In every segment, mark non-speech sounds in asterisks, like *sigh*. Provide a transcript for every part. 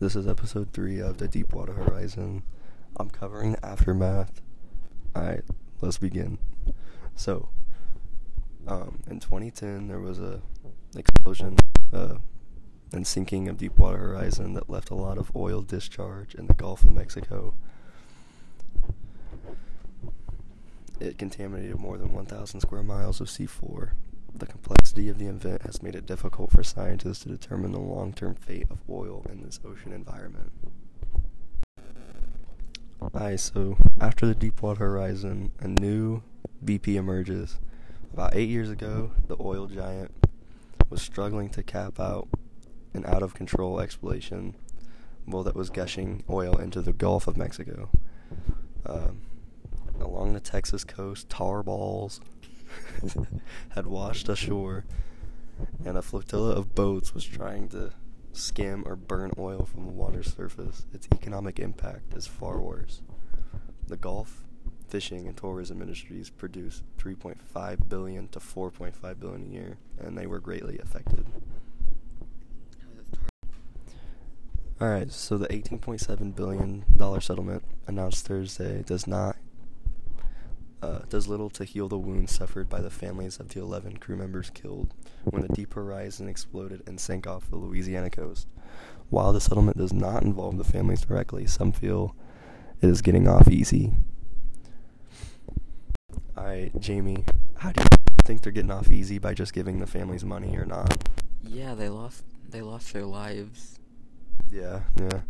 This is episode three of the Deepwater Horizon. I'm covering the aftermath. Alright, let's begin. So, um, in 2010, there was a explosion uh, and sinking of Deepwater Horizon that left a lot of oil discharge in the Gulf of Mexico. It contaminated more than 1,000 square miles of seafloor. The complexity of the event has made it difficult for scientists to determine the long term fate of oil in this ocean environment. Alright, so after the Deepwater Horizon, a new BP emerges. About eight years ago, the oil giant was struggling to cap out an out of control exploration well that was gushing oil into the Gulf of Mexico. Um, along the Texas coast, tar balls *laughs* had washed ashore, and a flotilla of boats was trying to skim or burn oil from the water's surface. Its economic impact is far worse. The Gulf fishing and tourism industries produce 3.5 billion to 4.5 billion a year, and they were greatly affected. All right, so the 18.7 billion dollar settlement announced Thursday does not uh, does little to heal the wounds suffered by the families of the 11 crew members killed when the Deep Horizon exploded and sank off the Louisiana coast. While the settlement does not involve the families directly, some feel it is getting off easy. Alright, Jamie, how do you think they're getting off easy by just giving the families money or not? Yeah, they lost they lost their lives. Yeah, yeah.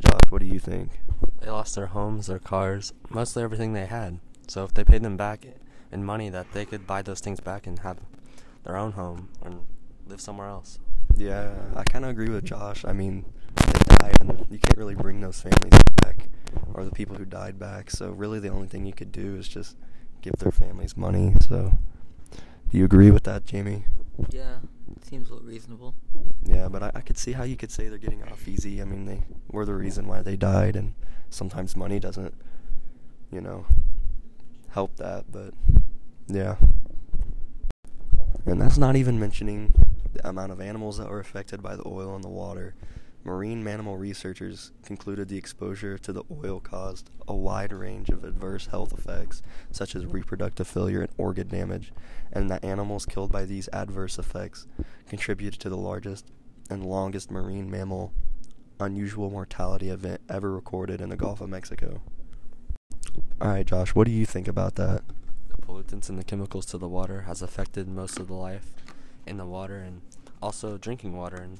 Josh, what do you think? They lost their homes, their cars, mostly everything they had. So if they paid them back in money, that they could buy those things back and have their own home and live somewhere else. Yeah, I kind of agree with Josh. I mean, they died, and you can't really bring those families back or the people who died back. So really, the only thing you could do is just give their families money. So, do you agree with that, Jamie? Yeah, seems a little reasonable. Yeah, but I, I could see how you could say they're getting off easy. I mean, they were the reason why they died, and sometimes money doesn't, you know, help that. But yeah, and that's not even mentioning the amount of animals that were affected by the oil in the water. Marine mammal researchers concluded the exposure to the oil caused a wide range of adverse health effects, such as reproductive failure and organ damage, and that animals killed by these adverse effects contributed to the largest and longest marine mammal unusual mortality event ever recorded in the Gulf of Mexico. Alright, Josh, what do you think about that? The pollutants and the chemicals to the water has affected most of the life in the water and also drinking water and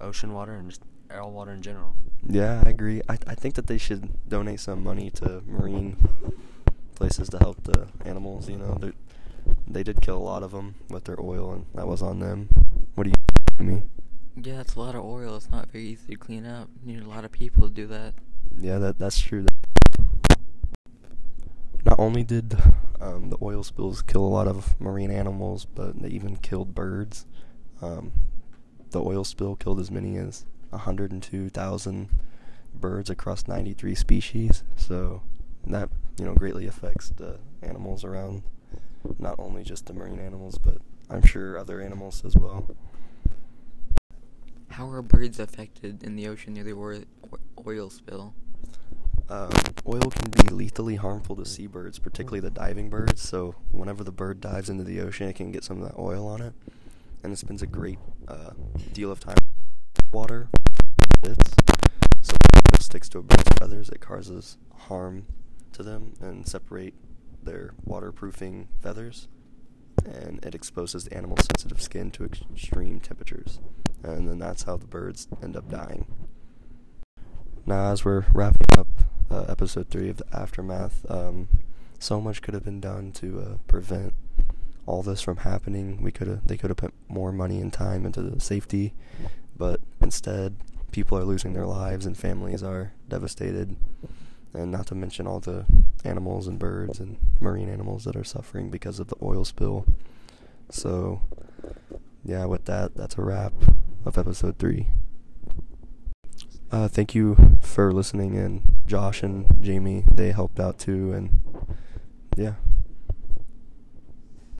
ocean water and just air water in general. Yeah, I agree. I I think that they should donate some money to marine places to help the animals. You know, they they did kill a lot of them with their oil, and that was on them. What do you think, me? Yeah, it's a lot of oil. It's not very easy to clean up. You need a lot of people to do that. Yeah, that that's true. Not only did um, the oil spills kill a lot of marine animals, but they even killed birds. Um, the oil spill killed as many as 102,000 birds across 93 species. So that you know greatly affects the animals around, not only just the marine animals, but I'm sure other animals as well. How are birds affected in the ocean near the oil spill? Um, oil can be lethally harmful to seabirds, particularly the diving birds. So whenever the bird dives into the ocean, it can get some of that oil on it, and it spends a great uh, deal of time water. Bits. So if it sticks to a bird's feathers, it causes harm to them and separate their waterproofing feathers, and it exposes the animal's sensitive skin to extreme temperatures, and then that's how the birds end up dying. Now, as we're wrapping up uh, episode three of the aftermath, um, so much could have been done to uh, prevent all this from happening. We could have, they could have put more money and time into the safety, but instead, people are losing their lives and families are devastated, and not to mention all the animals and birds and marine animals that are suffering because of the oil spill. So, yeah, with that, that's a wrap of episode three. Uh, thank you for listening, and Josh and Jamie, they helped out too, and yeah.